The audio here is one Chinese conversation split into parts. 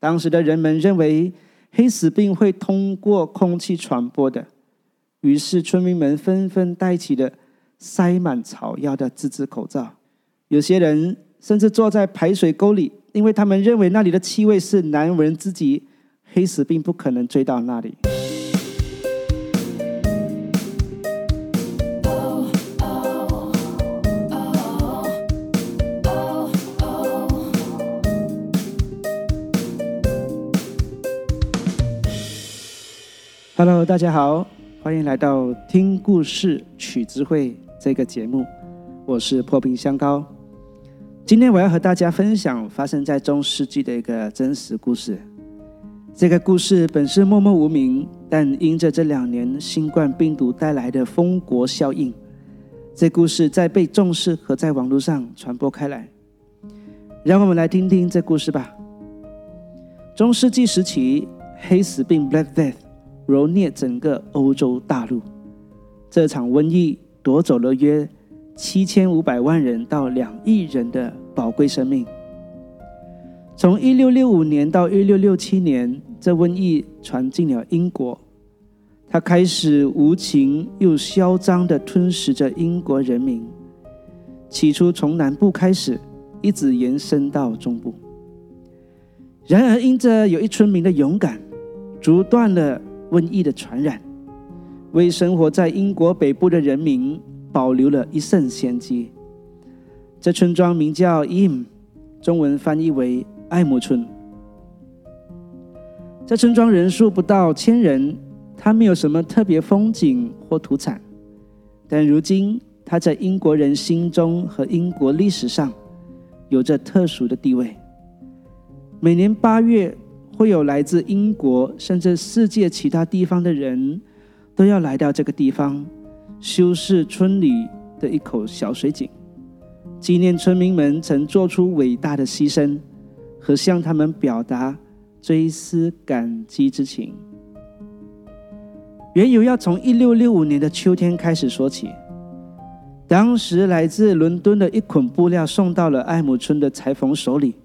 当时的人们认为黑死病会通过空气传播的，于是村民们纷纷戴起了塞满草药的自制口罩。有些人甚至坐在排水沟里，因为他们认为那里的气味是难闻之极，黑死病不可能追到那里。Hello，大家好，欢迎来到听故事取智慧这个节目，我是破冰香膏。今天我要和大家分享发生在中世纪的一个真实故事。这个故事本是默默无名，但因着这两年新冠病毒带来的封国效应，这故事在被重视和在网络上传播开来。让我们来听听这故事吧。中世纪时期，黑死病 （Black Death）。蹂躏整个欧洲大陆，这场瘟疫夺走了约七千五百万人到两亿人的宝贵生命。从一六六五年到一六六七年，这瘟疫传进了英国，它开始无情又嚣张地吞噬着英国人民。起初从南部开始，一直延伸到中部。然而，因着有一村民的勇敢，阻断了。瘟疫的传染，为生活在英国北部的人民保留了一线先机。这村庄名叫 Im，中文翻译为艾姆村。这村庄人数不到千人，它没有什么特别风景或土产，但如今它在英国人心中和英国历史上有着特殊的地位。每年八月。会有来自英国甚至世界其他地方的人，都要来到这个地方，修饰村里的一口小水井，纪念村民们曾做出伟大的牺牲，和向他们表达追思感激之情。缘由要从一六六五年的秋天开始说起，当时来自伦敦的一捆布料送到了艾姆村的裁缝手里，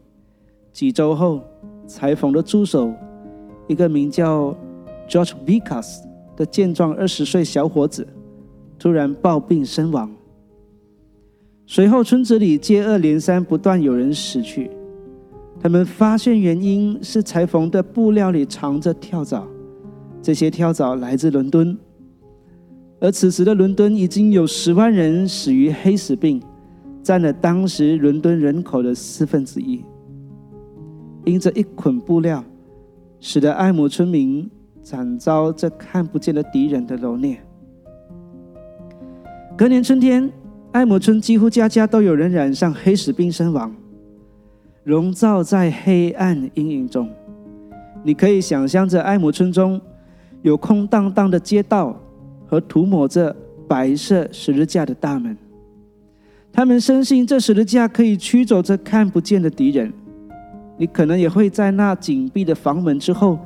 几周后。裁缝的助手，一个名叫 George Vicas 的健壮二十岁小伙子，突然暴病身亡。随后，村子里接二连三，不断有人死去。他们发现原因是裁缝的布料里藏着跳蚤，这些跳蚤来自伦敦，而此时的伦敦已经有十万人死于黑死病，占了当时伦敦人口的四分之一。因着一捆布料，使得艾姆村民惨遭这看不见的敌人的蹂躏。隔年春天，艾姆村几乎家家都有人染上黑死病身亡，笼罩在黑暗阴影中。你可以想象着艾姆村中有空荡荡的街道和涂抹着白色十字架的大门，他们深信这十字架可以驱走这看不见的敌人。你可能也会在那紧闭的房门之后，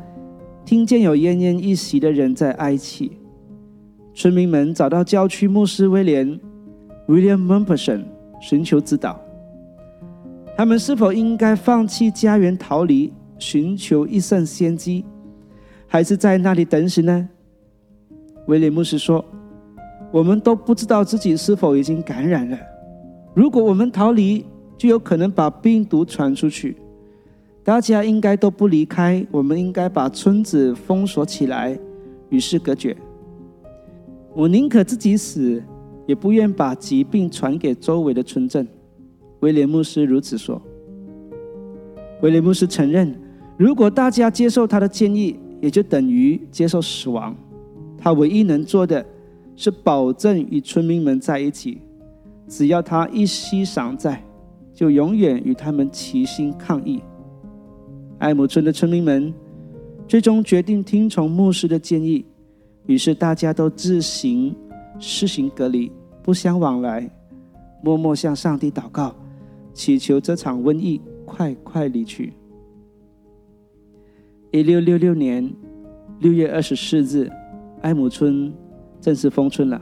听见有奄奄一息的人在哀泣。村民们找到郊区牧师威廉 （William Mumperson） 寻求指导。他们是否应该放弃家园逃离，寻求一线先机，还是在那里等死呢？威廉牧师说：“我们都不知道自己是否已经感染了。如果我们逃离，就有可能把病毒传出去。”大家应该都不离开，我们应该把村子封锁起来，与世隔绝。我宁可自己死，也不愿把疾病传给周围的村镇。威廉牧师如此说。威廉牧师承认，如果大家接受他的建议，也就等于接受死亡。他唯一能做的是保证与村民们在一起，只要他一息尚在，就永远与他们齐心抗疫。艾姆村的村民们最终决定听从牧师的建议，于是大家都自行施行隔离，不相往来，默默向上帝祷告，祈求这场瘟疫快快离去。一六六六年六月二十四日，艾姆村正式封村了。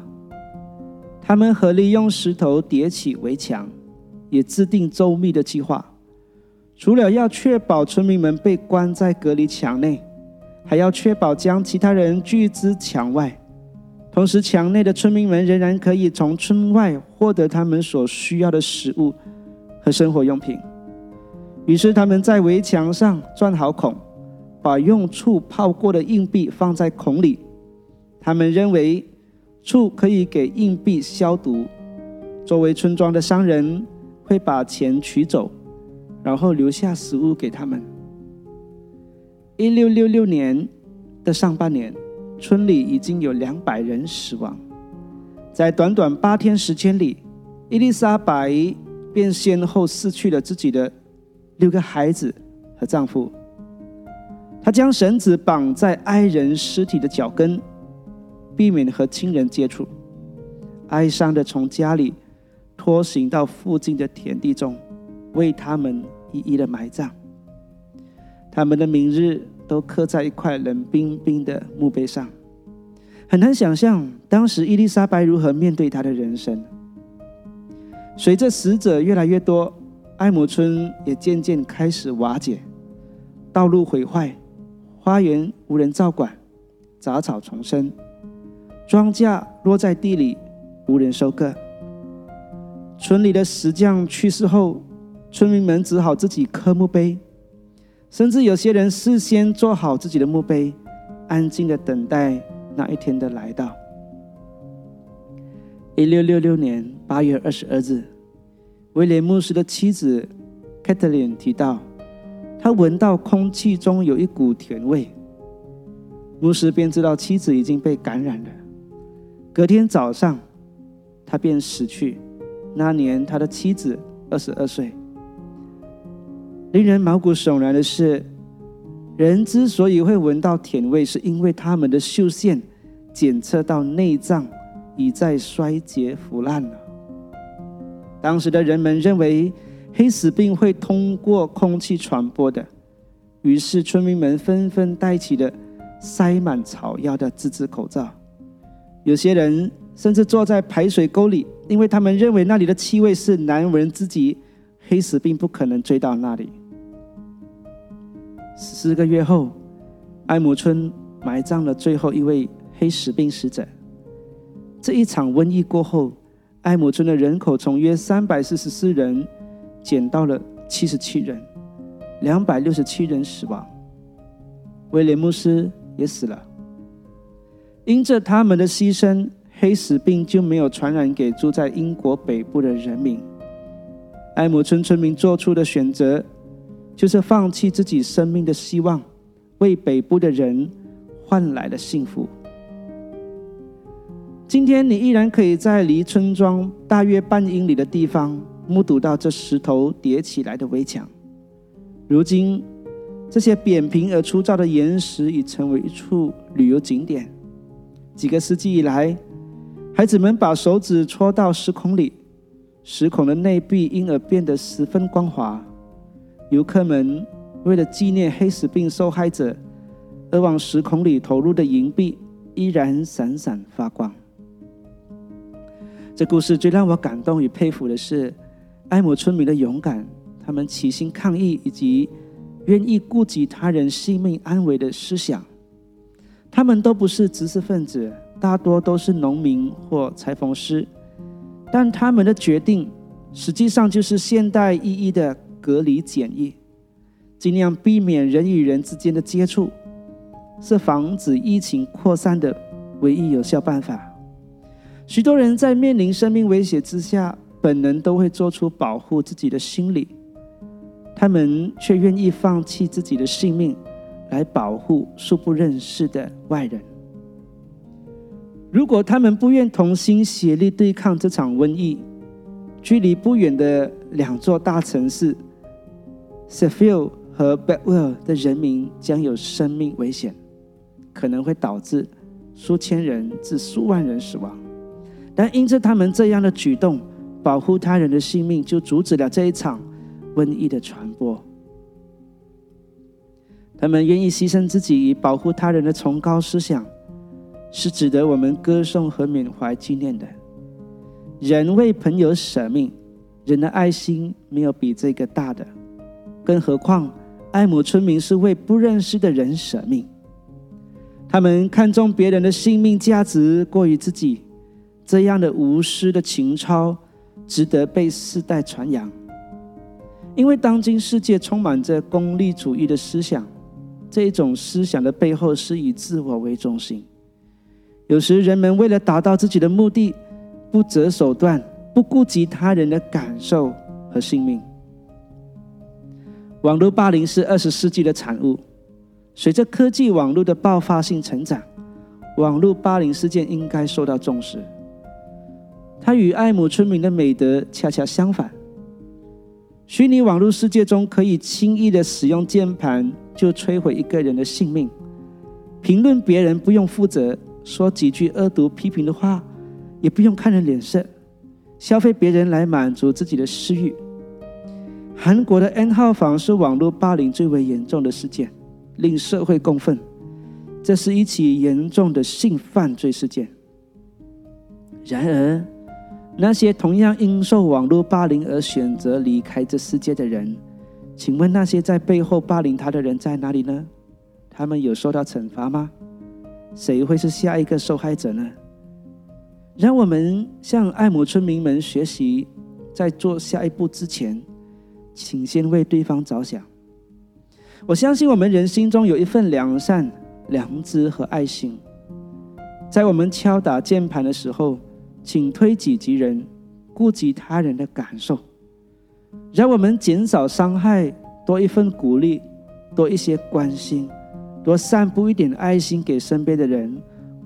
他们合力用石头叠起围墙，也制定周密的计划。除了要确保村民们被关在隔离墙内，还要确保将其他人拒之墙外。同时，墙内的村民们仍然可以从村外获得他们所需要的食物和生活用品。于是，他们在围墙上钻好孔，把用醋泡过的硬币放在孔里。他们认为醋可以给硬币消毒。作为村庄的商人会把钱取走，然后留下食物给他们。一六六六年的上半年，村里已经有两百人死亡。在短短八天时间里，伊丽莎白便先后失去了自己的六个孩子和丈夫。她将绳子绑在爱人尸体的脚跟，避免和亲人接触，哀伤的从家里。拖行到附近的田地中，为他们一一的埋葬。他们的名日都刻在一块冷冰冰的墓碑上。很难想象当时伊丽莎白如何面对她的人生。随着死者越来越多，艾姆村也渐渐开始瓦解，道路毁坏，花园无人照管，杂草丛生，庄稼落在地里，无人收割。村里的石匠去世后，村民们只好自己刻墓碑，甚至有些人事先做好自己的墓碑，安静的等待那一天的来到。一六六六年八月二十二日，威廉牧师的妻子 Kathleen 提到，他闻到空气中有一股甜味，牧师便知道妻子已经被感染了。隔天早上，他便死去。那年，他的妻子二十二岁。令人毛骨悚然的是，人之所以会闻到甜味，是因为他们的嗅线检测到内脏已在衰竭腐烂了。当时的人们认为黑死病会通过空气传播的，于是村民们纷纷戴起了塞满草药的自制口罩。有些人甚至坐在排水沟里。因为他们认为那里的气味是难闻之极，黑死病不可能追到那里。四个月后，艾姆村埋葬了最后一位黑死病死者。这一场瘟疫过后，艾姆村的人口从约三百四十四人减到了七十七人，两百六十七人死亡。威廉姆斯也死了，因着他们的牺牲。黑死病就没有传染给住在英国北部的人民。艾姆村村民做出的选择，就是放弃自己生命的希望，为北部的人换来了幸福。今天，你依然可以在离村庄大约半英里的地方，目睹到这石头叠起来的围墙。如今，这些扁平而粗糙的岩石已成为一处旅游景点。几个世纪以来，孩子们把手指戳到石孔里，石孔的内壁因而变得十分光滑。游客们为了纪念黑死病受害者而往石孔里投入的银币，依然闪闪发光。这故事最让我感动与佩服的是埃姆村民的勇敢，他们齐心抗议以及愿意顾及他人性命安危的思想。他们都不是知识分子。大多都是农民或裁缝师，但他们的决定实际上就是现代意义的隔离检疫，尽量避免人与人之间的接触，是防止疫情扩散的唯一有效办法。许多人在面临生命威胁之下，本能都会做出保护自己的心理，他们却愿意放弃自己的性命来保护素不认识的外人。如果他们不愿同心协力对抗这场瘟疫，距离不远的两座大城市 s e f i l 和 Bedwell 的人民将有生命危险，可能会导致数千人至数万人死亡。但因着他们这样的举动，保护他人的性命，就阻止了这一场瘟疫的传播。他们愿意牺牲自己以保护他人的崇高思想。是值得我们歌颂和缅怀纪念的。人为朋友舍命，人的爱心没有比这个大的。更何况爱姆村民是为不认识的人舍命。他们看重别人的性命价值过于自己，这样的无私的情操值得被世代传扬。因为当今世界充满着功利主义的思想，这种思想的背后是以自我为中心。有时人们为了达到自己的目的，不择手段，不顾及他人的感受和性命。网络霸凌是二十世纪的产物。随着科技网络的爆发性成长，网络霸凌事件应该受到重视。它与爱姆村民的美德恰恰相反。虚拟网络世界中，可以轻易的使用键盘就摧毁一个人的性命。评论别人不用负责，说几句恶毒批评的话，也不用看人脸色。消费别人来满足自己的私欲。韩国的 N 号房是网络霸凌最为严重的事件，令社会公愤。这是一起严重的性犯罪事件。然而，那些同样因受网络霸凌而选择离开这世界的人，请问那些在背后霸凌他的人在哪里呢？他们有受到惩罚吗？谁会是下一个受害者呢？让我们向爱姆村民们学习，在做下一步之前，请先为对方着想。我相信我们人心中有一份良善、良知和爱心，在我们敲打键盘的时候。请推己及人，顾及他人的感受，让我们减少伤害，多一份鼓励，多一些关心，多散布一点爱心给身边的人，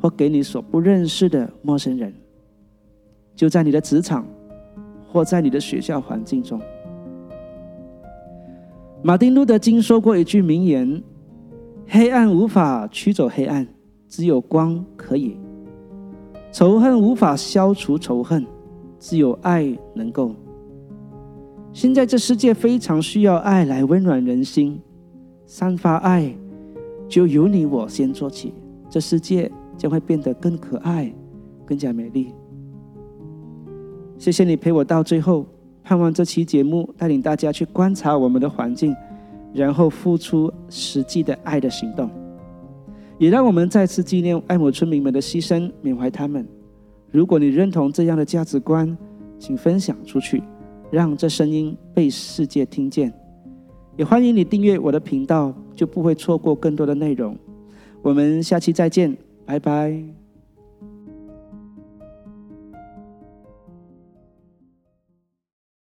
或给你所不认识的陌生人。就在你的职场，或在你的学校环境中。马丁路德金说过一句名言：“黑暗无法驱走黑暗，只有光可以。”仇恨无法消除仇恨，只有爱能够。现在这世界非常需要爱来温暖人心，散发爱，就由你我先做起，这世界将会变得更可爱，更加美丽。谢谢你陪我到最后，盼望这期节目带领大家去观察我们的环境，然后付出实际的爱的行动。也让我们再次纪念爱姆村民们的牺牲，缅怀他们。如果你认同这样的价值观，请分享出去，让这声音被世界听见。也欢迎你订阅我的频道，就不会错过更多的内容。我们下期再见，拜拜。